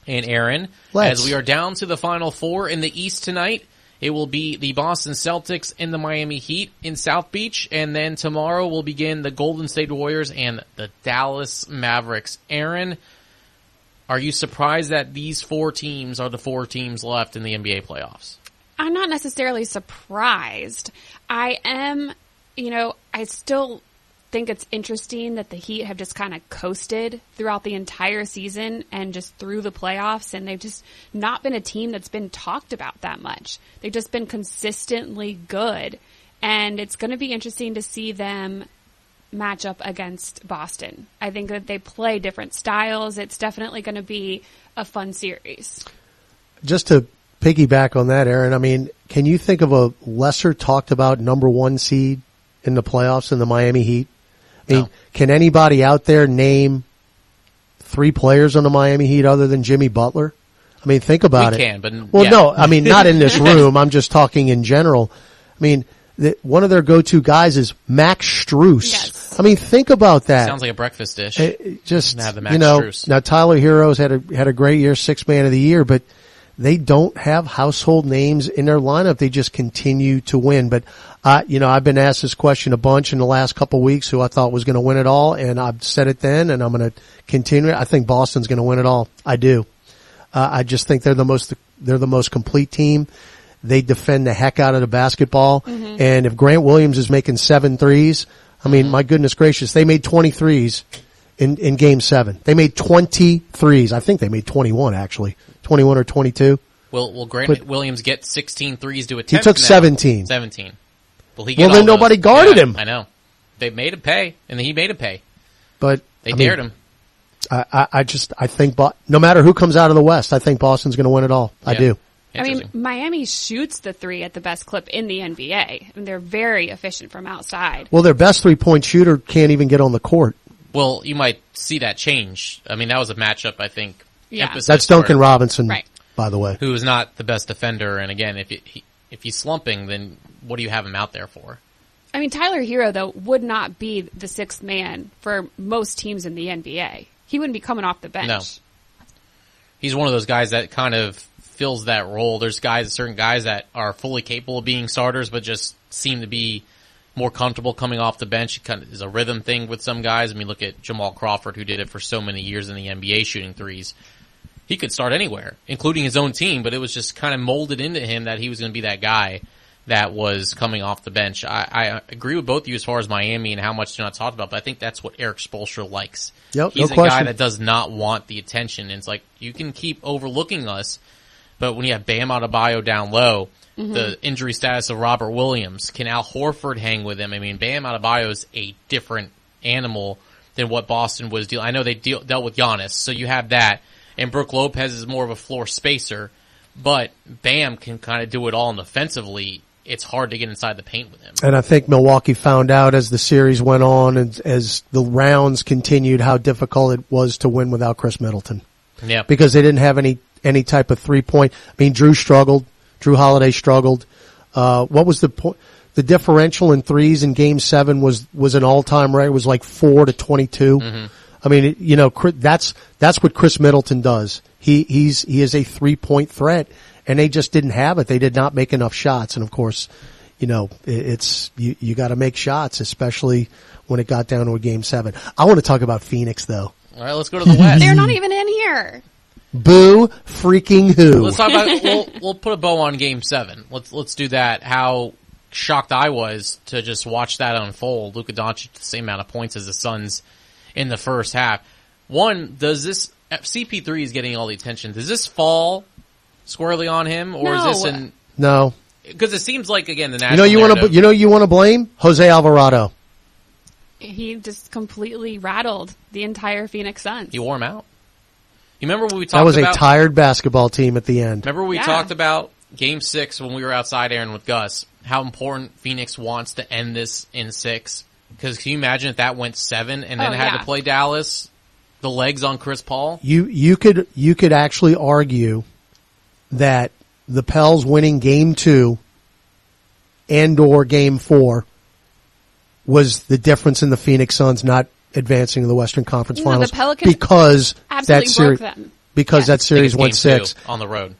and Aaron. Let's. As we are down to the final four in the East tonight. It will be the Boston Celtics and the Miami Heat in South Beach, and then tomorrow will begin the Golden State Warriors and the Dallas Mavericks. Aaron, are you surprised that these four teams are the four teams left in the NBA playoffs? I'm not necessarily surprised. I am, you know, I still think it's interesting that the Heat have just kind of coasted throughout the entire season and just through the playoffs, and they've just not been a team that's been talked about that much. They've just been consistently good, and it's going to be interesting to see them match up against Boston. I think that they play different styles. It's definitely going to be a fun series. Just to piggyback on that, Aaron, I mean, can you think of a lesser talked about number one seed in the playoffs in the Miami Heat? I mean, can anybody out there name three players on the Miami Heat other than Jimmy Butler? I mean, think about We it. can, but- well, yeah. no, I mean, not in this room. I'm just talking in general. I mean, the, one of their go-to guys is Max Strus. I mean, think about that. Sounds like a breakfast dish. It- just have the Max you know, Strus. now Tyler Herro's had a had a great year, six man of the year, but they don't have household names in their lineup. They just continue to win. But uh, you know, I've been asked this question a bunch in the last couple of weeks. Who I thought was going to win it all, and I've said it then, and I'm going to continue it. I think Boston's going to win it all. I do. Uh, I just think they're the most they're the most complete team. They defend the heck out of the basketball, Mhm. and if Grant Williams is making seven threes, I mean, my goodness gracious, they made 20 threes in, in game seven. They made 20 threes. I think they made 21 actually. 21 or 22. Will Will Grant But- Williams get 16 threes to attempt? He took now? 17. 17. Will he Well, then nobody those? guarded Yeah, him. I know. They made him pay, and he made him pay. But They I mean, dared him. I, I, I just, I think, Bo- no matter who comes out of the West, I think Boston's going to win it all. I do. I mean, Miami shoots the three at the best clip in the NBA, and they're very efficient from outside. Well, their best three point shooter can't even get on the court. Well, you might see that change. I mean, that was a matchup. I think. Yeah. That's Duncan for- Robinson, Right. by the way. who is not the best defender. And again, if he, if he's slumping, then what do you have him out there for? I mean, Tyler Herro though would not be the sixth man for most teams in the NBA. He wouldn't be coming off the bench. No. He's one of those guys that kind of fills that role. There's guys, certain guys that are fully capable of being starters, but just seem to be more comfortable coming off the bench. It kind of is a rhythm thing with some guys. I mean, look at Jamal Crawford, who did it for so many years in the NBA shooting threes. He could start anywhere, including his own team, but it was just kind of molded into him that he was going to be that guy that was coming off the bench. I, I agree with both of you as far as Miami and how much they're not talked about, but I think that's what Erik Spoelstra likes. Yep, He's no a guy that does not want the attention. And it's like, you can keep overlooking us, but when you have Bam Adebayo down low, Mm-hmm. the injury status of Robert Williams, can Al Horford hang with him? I mean, Bam Adebayo is a different animal than what Boston was dealing. I know they deal, dealt with Giannis, so you have that. And Brook Lopez is more of a floor spacer, but Bam can kind of do it all and offensively. It's hard to get inside the paint with him. And I think Milwaukee found out as the series went on and as the rounds continued how difficult it was to win without Khris Middleton. Yeah. Because they didn't have any, any type of three point. I mean, Jrue struggled. Jrue Holiday struggled. Uh, what was the point? The differential in threes in game seven was, was an all-time record. It was like four to 22. I mean, you know, that's, that's what Khris Middleton does. He, he's, he is a three-point threat and they just didn't have it. They did not make enough shots. And of course, you know, it's, you, you gotta make shots, especially when it got down to a game seven. I want to talk about Phoenix though. All right, let's go to the West. They're not even in here. Boo freaking who. Let's talk about. we'll we'll put a bow on Game Seven. Let's let's do that. How shocked I was to just watch that unfold. Luka Doncic the same amount of points as the Suns in the first half. One, does this CP3 is getting all the attention? Does this fall squarely on him, or is this No. an? no. Because it seems like again the You know you want to you know you want to blame Jose Alvarado. He just completely rattled the entire Phoenix Suns. he wore him out. You remember when we talked That was about a tired basketball team at the end. Remember we Yeah. talked about game six when we were outside Aaron with Gus, how important Phoenix wants to end this in six. Cause can you imagine if that went seven and then Oh, had yeah. to play Dallas? The legs on Chris Paul? You you could you could actually argue that the Pels winning game two and or game four was the difference in the Phoenix Suns not advancing to the Western Conference No, the Finals Pelicans because absolutely that series broke them. because that series went six. on the road.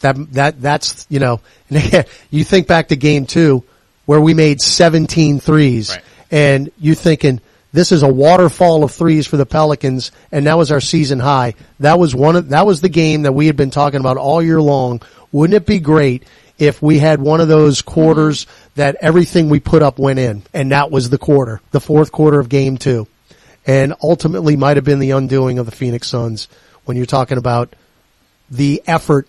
That that that's you know you think back to game two where we made 17 threes Right. And you thinking this is a waterfall of threes for the Pelicans and that was our season high. That was one of that was the game that we had been talking about all year long. Wouldn't it be great if we had one of those quarters that everything we put up went in and that was the quarter, the fourth quarter of game 2 and ultimately might have been the undoing of the Phoenix Suns when you're talking about the effort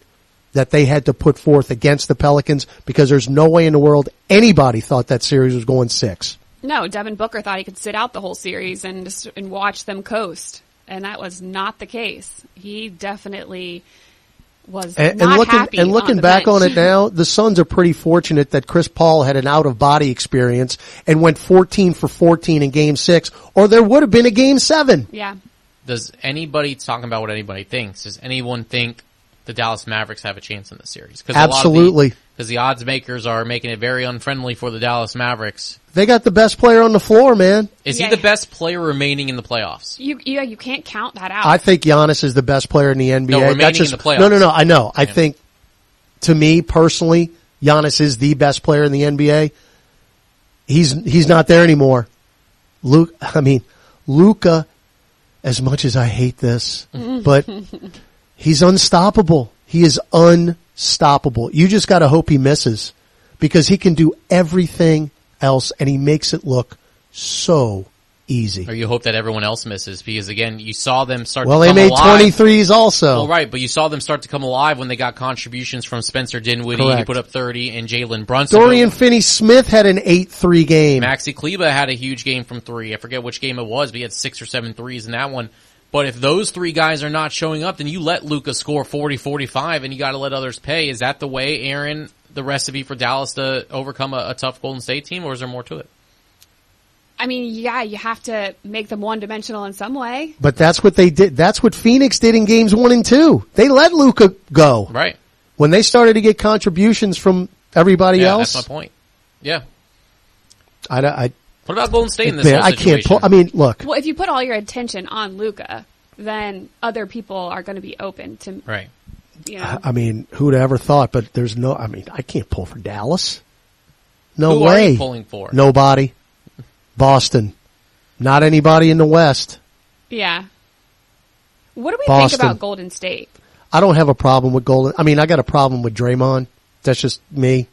that they had to put forth against the Pelicans because there's no way in the world anybody thought that series was going six. No, Devin Booker thought he could sit out the whole series and just and watch them coast, and that was not the case. He definitely was And, not and looking happy and looking the back on it now, the Suns are pretty fortunate that Chris Paul had an out of body experience and went 14 for 14 in game six, or there would have been a game seven. Yeah. Does anybody talking about what anybody thinks? Does anyone think the Dallas Mavericks have a chance in this series? Absolutely. Because the odds makers are making it very unfriendly for the Dallas Mavericks. They got the best player on the floor, man. Is Yeah. he the best player remaining in the playoffs? You, yeah, you can't count that out. I think Giannis is the best player in the NBA. No, remaining That's just, in the playoffs. No, no, no. I know. I think, to me personally, Giannis is the best player in the NBA. He's he's not there anymore. Luke, I mean, Luka. As much as I hate this, mm. but he's unstoppable. He is unstoppable. You just got to hope he misses because he can do everything else, and he makes it look so easy. Or you hope that everyone else misses because again, you saw them start. Well, to they made alive. 23s also. Well, right, but you saw them start to come alive when they got contributions from Spencer Dinwiddie. He Correct. put up thirty, and Jalen Brunson. Dorian Finney-Smith had an 8-3 game. Maxi Kleber had a huge game from three. I forget which game it was, but he had six or seven threes in that one. But if those three guys are not showing up, then you let Luka score 40, 45, and you got to let others pay. Is that the way, Aaron, the recipe for Dallas to overcome a, a tough Golden State team, or is there more to it? I mean, yeah, you have to make them one dimensional in some way. But that's what they did. That's what Phoenix did in games one and two. They let Luka go. Right. When they started to get contributions from everybody yeah, else. that's my point. Yeah. I, don't, I, What about Golden State in this man, whole I can't pull, I mean, look, Well, if you put all your attention on Luka, then other people are going to be open to, Right. You know. I mean, who'd ever thought, but there's no, I mean, I can't pull for Dallas. No Who are way. you pulling for? Nobody. Boston. Not anybody in the West. Yeah. What do we Boston. think about Golden State? I don't have a problem with Golden. I mean, I got a problem with Draymond. That's just me.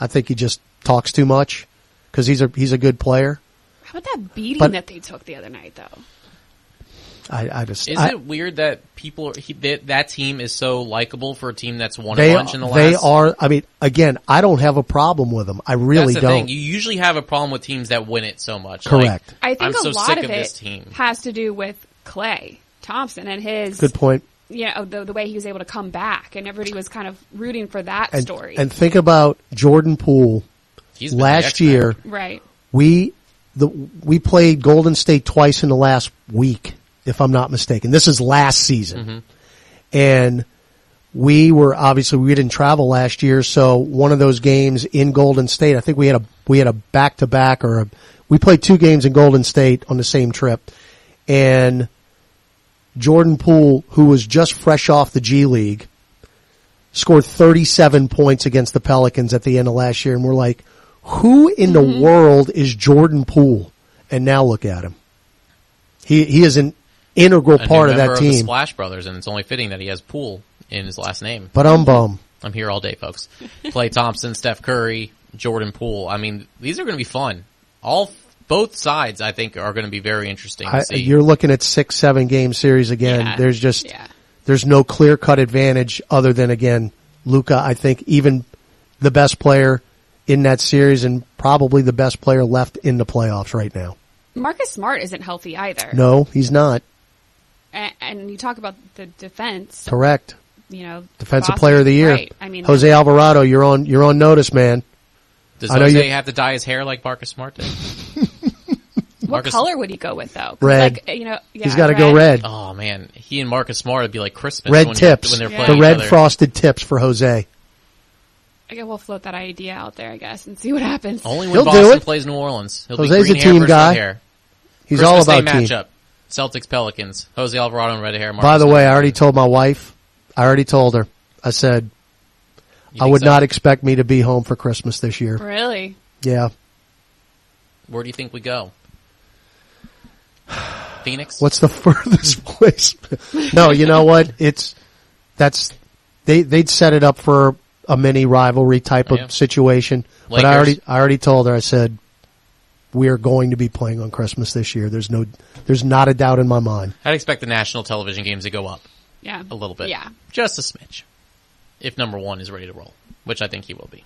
I think he just talks too much because he's a he's a good player. How about that beating But- that they took the other night, though? I, I just Is I- it weird that people he, that, that team is so likable for a team that's won they a bunch in the last. they are. I mean, again, I don't have a problem with them. I really that's the don't. thing. You usually have a problem with teams that win it so much. Like, Correct. I think I'm a so lot sick of, of it this team. has to do with Klay Thompson and his. Good point. You know, the, the way he was able to come back, and everybody was kind of rooting for that And, story. and think about Jordan Poole. He's been the last year, right. we the we played Golden State twice in the last week, if I'm not mistaken. This is last season, Mm-hmm. and we were obviously we didn't travel last year, so one of those games in Golden State, I think we had a we had a back to back or a, we played two games in Golden State on the same trip, and Jordan Poole, who was just fresh off the G League, scored 37 points against the Pelicans at the end of last year, and we're like, who in the world is Jordan Poole? And now look at him. He he is an integral A part of that the team. Splash Brothers, and it's only fitting that he has Pool in his last name. But um bum. I'm here all day, folks. Klay Thompson, Steph Curry, Jordan Poole. I mean, these are going to be fun. All both sides, I think, are going to be very interesting to I, see. you're looking at six, seven game series again. Yeah. There's just there's no clear cut advantage other than again Luka. I think even the best player in that series and probably the best player left in the playoffs right now. Marcus Smart isn't healthy either. No, he's not. And, and you talk about the defense. Correct. You know, Defensive Boston- player of the year. Right. I mean, Jose Alvarado, you're on you're on notice, man. Does I know Jose you- have to dye his hair like Marcus Smart did? what Marcus- color would he go with though? 'Cause, Red. Like, you know, yeah, He's gotta go red. Oh man, he and Marcus Smart would be like Christmas red when, tips. when they're the playing red together. frosted tips for Jose. I guess we'll float that idea out there, I guess, and see what happens. Only when He'll do Boston it. plays New Orleans. He'll Jose's be a green hair team versus guy. hair. He's Christmas all about team. matchup. Celtics Pelicans. Jose Alvarado and red hair. Marcus By the way, I already told my wife. I already told her. I said I would so? not expect me to be home for Christmas this year. Really? Yeah. Where do you think we go? Phoenix. What's the furthest place? no, you know what? It's that's they they'd set it up for a mini rivalry type oh, of Yeah. situation. But I already I already told her. I said we are going to be playing on Christmas this year. There's no there's not a doubt in my mind. I'd expect the national television games to go up Yeah. a little bit. Yeah. Just a smidge. If number one is ready to roll, which I think he will be.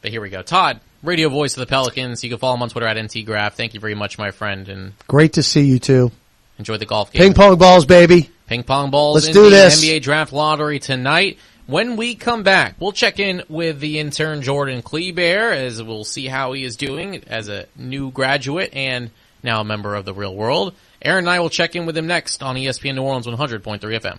But here we go. Todd, radio voice of the Pelicans. You can follow him on Twitter at NTGraph. Thank you very much, my friend, and Great to see you too. enjoy the golf game. Ping pong balls, baby. Ping pong balls Let's in do the this. NBA draft lottery tonight. When we come back, we'll check in with the intern Jordan Kleber as we'll see how he is doing as a new graduate and now a member of the real world. Aaron and I will check in with him next on ESPN New Orleans 100.3 FM.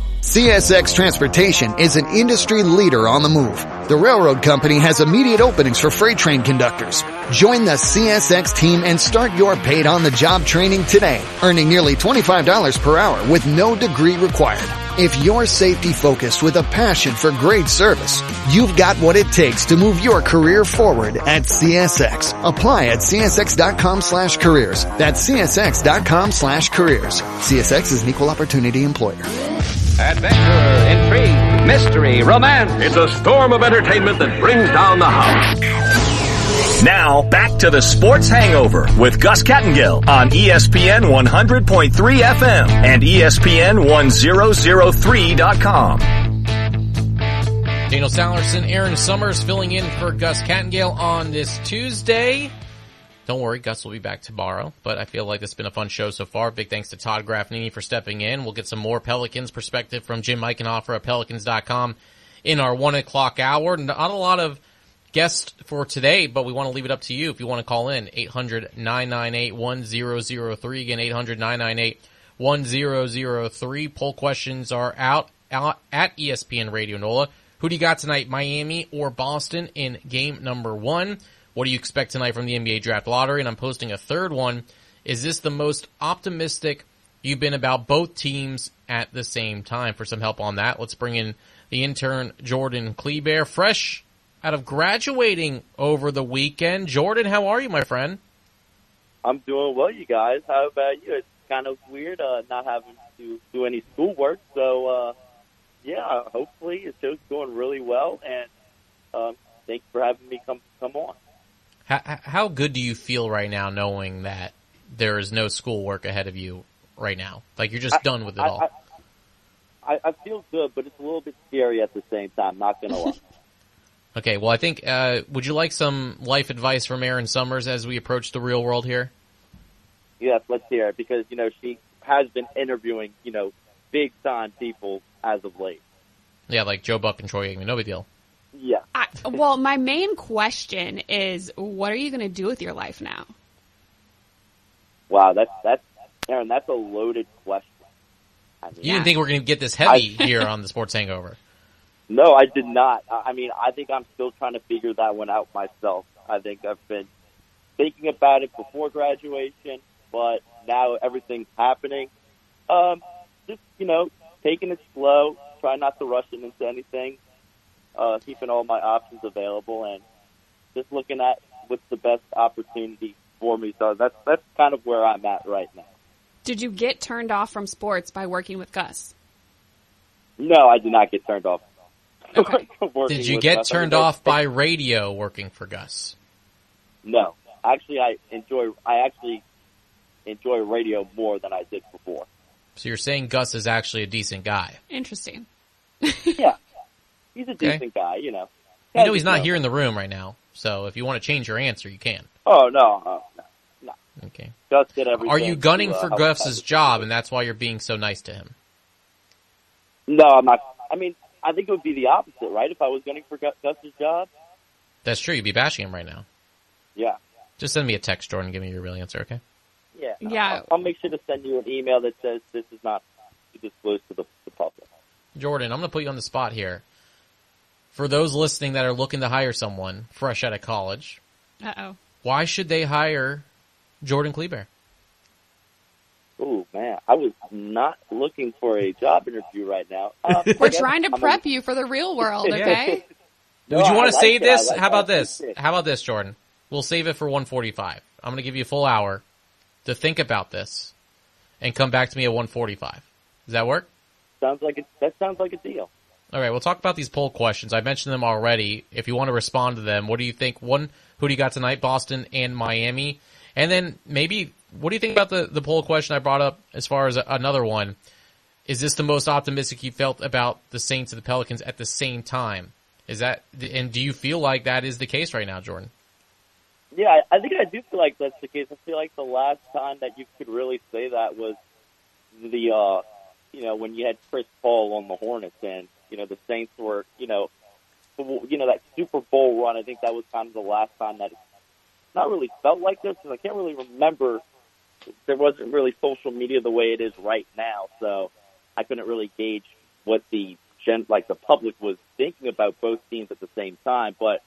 CSX Transportation is an industry leader on the move. The railroad company has immediate openings for freight train conductors. Join the CSX team and start your paid on the job training today, earning nearly $25 per hour with no degree required. If you're safety focused with a passion for great service, you've got what it takes to move your career forward at CSX. Apply at csx.com slash careers. That's csx.com slash careers. CSX is an equal opportunity employer. Adventure, intrigue, mystery, romance. It's a storm of entertainment that brings down the house. Now, back to the Sports Hangover with Gus Kattengell on ESPN 100.3 FM and ESPN 1003.com. Daniel Sallerson, Aaron Summers filling in for Gus Kattengell on this Tuesday. Don't worry, Gus will be back tomorrow, but I feel like it's been a fun show so far. Big thanks to Todd Graffagnini for stepping in. We'll get some more Pelicans perspective from Jim Eichenhofer at Pelicans.com in our one o'clock hour. Not a lot of guests for today, but we want to leave it up to you if you want to call in. 800-998-1003. Again, 800-998-1003. Poll questions are out, out at ESPN Radio NOLA. Who do you got tonight, Miami or Boston in game number one? What do you expect tonight from the NBA draft lottery? And I'm posting a third one. Is this the most optimistic you've been about both teams at the same time? For some help on that, let's bring in the intern Jordan Kleber, fresh out of graduating over the weekend. Jordan, how are you, my friend? I'm doing well, you guys. How about you? It's kind of weird uh, not having to do any schoolwork. So, uh, yeah, hopefully show's going really well. And um, thanks for having me come come on. How, how good do you feel right now knowing that there is no schoolwork ahead of you right now? Like you're just I- done with it I, all. I, I feel good, but it's a little bit scary at the same time. Not gonna lie. Okay, well, I think, uh, would you like some life advice from Aaron Summers as we approach the real world here? yes, let's hear it because you know she has been interviewing you know big time people as of late. Yeah, like Joe Buck and Troy Aikman. No big deal. Yeah. I, well, my main question is, what are you going to do with your life now? Wow, that's that's Aaron. That's a loaded question. I mean, You didn't think we're going to get this heavy here on the Sports Hangover. No, I did not. I I mean, I think I'm still trying to figure that one out myself. I think I've been thinking about it before graduation, but now everything's happening. Um, just you know, taking it slow, trying not to rush it into anything, uh, keeping all my options available, and just looking at what's the best opportunity for me. So that's that's kind of where I'm at right now. Did you get turned off from sports by working with Gus? No, I did not get turned off. Working Did you get Gus. I mean, turned there's- off by radio working for Gus? No, actually, I enjoy. I actually enjoy radio more than I did before. So you're saying Gus is actually a decent guy. Interesting. yeah, he's a Okay. decent guy. You know. I know he's not here in the room right now, so if you want to change your answer, you can. Oh no, no, no, no. Okay. Gus did everything. Are you gunning to, uh, for help Gus's job, and that's why you're being so nice to him? No, I'm not. I mean, I think it would be the opposite, right? If I was gunning for Gus- Gus's job, That's true. You'd be bashing him right now. yeah, Just send me a text, Jordan. Give me your real answer, okay? yeah, Yeah. I'll, I'll make sure to send you an email that says this is not disclosed to the, the public. Jordan, I'm going to put you on the spot here. For those listening that are looking to hire someone fresh out of college, Uh oh. why should they hire Jordan Kleber? Oh man, I was not looking for a job interview right now. Uh, We're guess trying to I'm prep you for the real world, okay? No, Would you want to like save it. This? like How about this? it. How about this, Jordan? We'll save it for 145. I'm going to give you a full hour to think about this and come back to me at 145. Does that work? Sounds like it. That sounds like a deal. All right, we'll talk about these poll questions. I mentioned them already. If you want to respond to them, what do you think? One, who do you got tonight? Boston and Miami. And then maybe, what do you think about the, the poll question I brought up as far as another one? Is this the most optimistic you felt about the Saints and the Pelicans at the same time? Is that, and do you feel like that is the case right now, Jordan? Yeah, I, I think I do feel like that's the case. I feel like the last time that you could really say that was the, uh, you know, when you had Chris Paul on the Hornets and, you know, the Saints were, you know, you know, that Super Bowl run. I think that was kind of the last time that it not really felt like this because I can't really remember. There wasn't really social media the way it is right now, so I couldn't really gauge what the gen, like the public was thinking about both teams at the same time. But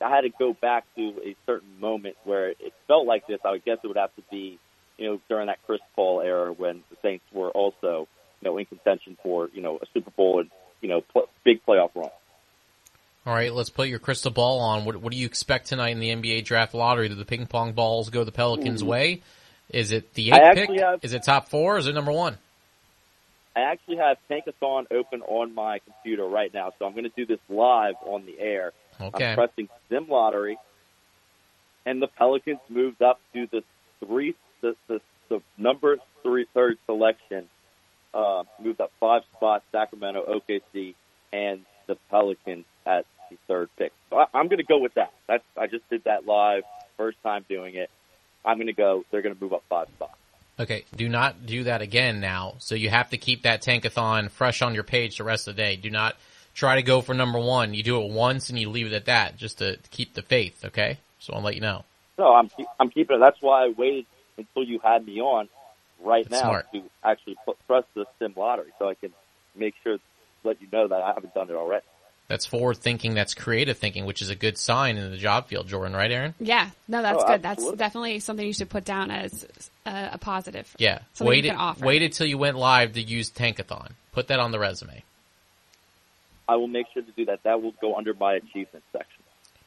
I had to go back to a certain moment where it felt like this. I would guess it would have to be, you know, during that Chris Paul era when the Saints were also, you know, in contention for, you know, a Super Bowl and, you know, pl- big playoff run. All right, let's put your crystal ball on. What, what do you expect tonight in the NBA draft lottery? Do the ping pong balls go the Pelicans' Ooh. way? Is it the eighth pick? have- Is it top four? Is it number one? I actually have Tankathon open on my computer right now, so I'm going to do this live on the air. Okay. I'm pressing Sim Lottery, and the Pelicans moved up to the three, the, the, the number three third selection. Uh, moved up five spots, Sacramento, OKC, and the Pelicans at the third pick. So I, I'm going to go with that. That's I just did that live, first time doing it. I'm going to go. They're going to move up five spots. Okay, do not do that again now. So you have to keep that tankathon fresh on your page the rest of the day. Do not try to go for number one. You do it once and you leave it at that just to keep the faith, okay? So I'll let you know. No, I'm I'm keeping it. That's why I waited until you had me on right That's now smart. to actually put, press the sim lottery, so I can make sure let you know that I haven't done it already. That's forward thinking, that's creative thinking, which is a good sign in the job field, Jordan, right, Aaron? Yeah, no, that's Oh, good. That's definitely something you should put down as uh, a positive. Yeah. Something you waited, offer. waited till you went live to use Tankathon. Put that on the resume. I will make sure to do that. That will go under my achievement section.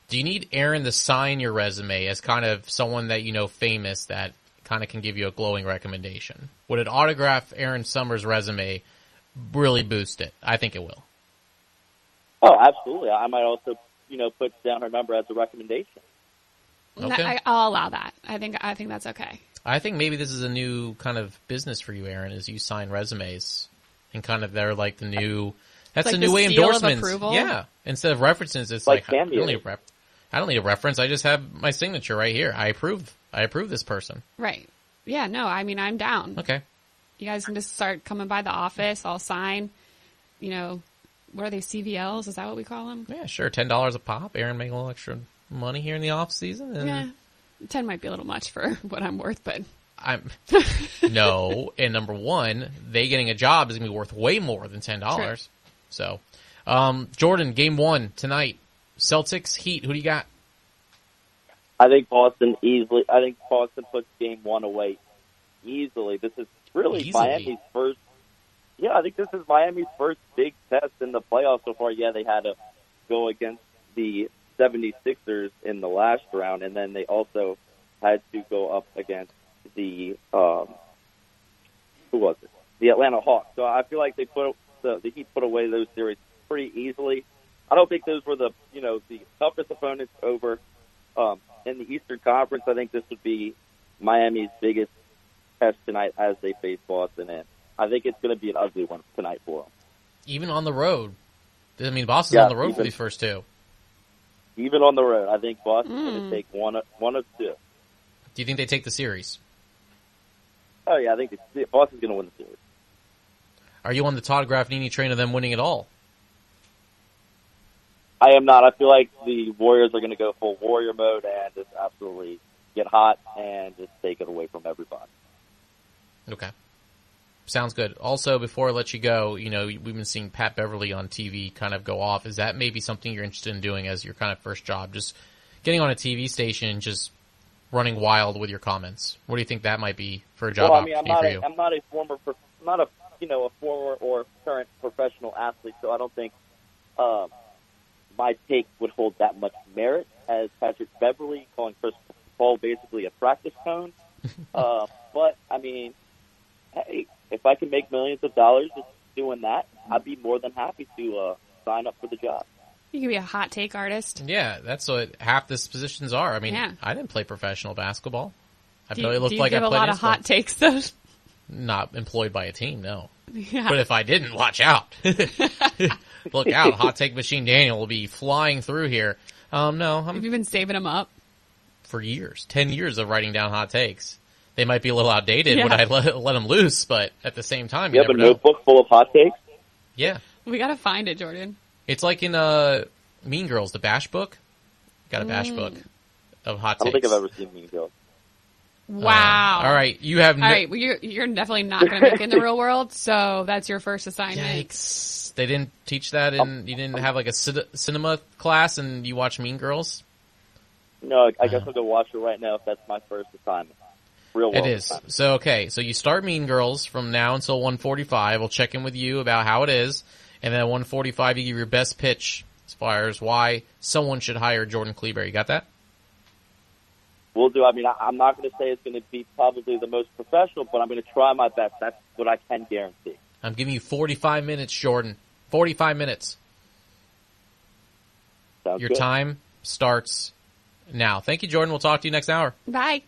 Do you need Aaron to sign your resume as kind of someone that you know famous that kind of can give you a glowing recommendation? Would an autograph Aaron Summers resume really boost it? I think it will. Oh, absolutely. I might also, you know, put down her number as a recommendation. Okay. I, I'll allow that. I think I think that's okay. I think maybe this is a new kind of business for you, Aaron, is you sign resumes and kind of they're like the new. That's Like the new the way seal of endorsements. approval? Yeah, instead of references, it's Like like, I don't need a rep. I don't need a reference. I just have my signature right here. I approve. I approve this person. Right. Yeah. No. I mean, I'm down. Okay. You guys can just start coming by the office. I'll sign. You know, what are they? CVLs? Is that what we call them? Yeah, sure. Ten dollars a pop. Aaron making a little extra money here in the off season. And Yeah. Ten might be a little much for what I'm worth, but I'm no, and number one, they getting a job is gonna be worth way more than ten dollars. So, um, Jordan, game one tonight, Celtics Heat. Who do you got? I think Boston easily. I think Boston puts game one away easily. This is really Easily? Miami's first. Yeah, I think this is Miami's first big test in the playoffs so far. Yeah, they had to go against the 76ers in the last round, and then they also had to go up against the um, who was it? The Atlanta Hawks. So I feel like they put the, the Heat put away those series pretty easily. I don't think those were the you know the toughest opponents over um, in the Eastern Conference. I think this would be Miami's biggest test tonight as they face Boston, and I think it's going to be an ugly one tonight for them. Even on the road. I mean, Boston's Yeah, on the road for even- these first two. Even on the road, I think Boston's going Mm. to take one of, one of two. Do you think they take the series? Oh yeah, I think the, Boston's going to win the series. Are you on the Todd Graffagnini train of them winning it all? I am not. I feel like the Warriors are going to go full Warrior mode and just absolutely get hot and just take it away from everybody. Okay. Sounds good. Also, before I let you go, you know, we've been seeing Pat Beverley on TV kind of go off. Is that maybe something you're interested in doing as your kind of first job? Just getting on a TV station and just running wild with your comments. What do you think that might be for a job well, I mean, I'm not. for A, you? I'm not a former. I'm not a you know a former or current professional athlete, so I don't think um, my take would hold that much merit as Patrick Beverley calling Chris Paul basically a practice cone. uh, but I mean, hey, if I can make millions of dollars just doing that, I'd be more than happy to uh, sign up for the job. You could be a hot take artist. Yeah, that's what half these positions are. I mean, Yeah. I didn't play professional basketball. I Do probably you, looked do like give I a played lot of hot takes though? Not employed by a team, no. Yeah. But if I didn't, watch out. Look out, Hot Take Machine Daniel will be flying through here. Um, no, I'm Have you been saving them up? for years, ten years of writing down hot takes. They might be a little outdated when I let, let them loose, but at the same time, You you have a never know. notebook full of hot takes. Yeah, We gotta find it, Jordan. it's like in uh, Mean Girls, the Bash book. Got a Bash Mm. book of hot takes. I don't takes. think I've ever seen Mean Girls. Uh, wow. all right, you have All no- right, well, you're you're definitely not going to make it in the real world, so that's your first assignment. Yikes! They didn't teach that in. You didn't have like a cinema class, and you watch Mean Girls. No, I guess I'll go watch it right now if that's my first assignment. Real world It is. assignment. So okay, so you start Mean Girls from now until 145. We'll check in with you about how it is, and then at 145 you give your best pitch as far as why someone should hire Jordan Kleber. You got that? We'll do. I mean, I, I'm not going to say it's going to be probably the most professional, but I'm going to try my best. That's what I can guarantee. I'm giving you 45 minutes, Jordan. 45 minutes. Sounds Your good. time starts now. Thank you, Jordan. We'll talk to you next hour. Bye.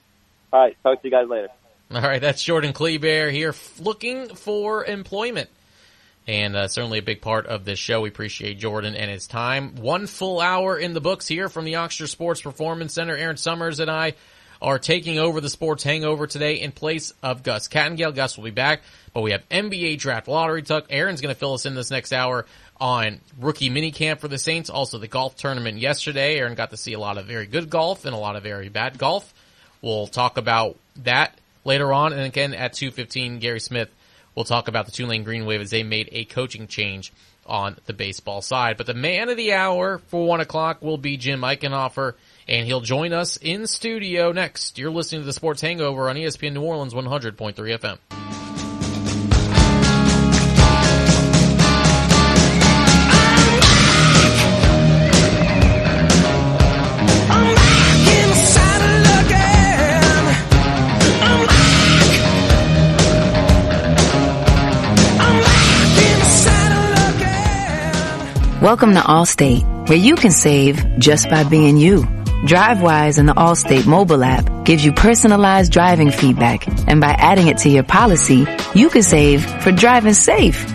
All right. Talk to you guys later. All right, that's Jordan Kleber here, looking for employment. And uh, certainly a big part of this show. We appreciate Jordan and his time. One full hour in the books here from the Ochsner Sports Performance Center. Aaron Summers and I are taking over the sports hangover today in place of Gus Kattengell. Gus will be back, but we have NBA draft lottery tuck. Aaron's going to fill us in this next hour on rookie minicamp for the Saints. Also the golf tournament yesterday. Aaron got to see a lot of very good golf and a lot of very bad golf. We'll talk about that later on. And again, at 2.15, Gary Smith will talk about the Tulane Green Wave as they made a coaching change on the baseball side. But the man of the hour for 1 o'clock will be Jim Eichenhofer, and he'll join us in studio next. You're listening to the Sports Hangover on ESPN New Orleans 100.3 FM. Welcome to Allstate, where you can save just by being you. DriveWise in the Allstate mobile app gives you personalized driving feedback, and by adding it to your policy, you can save for driving safe.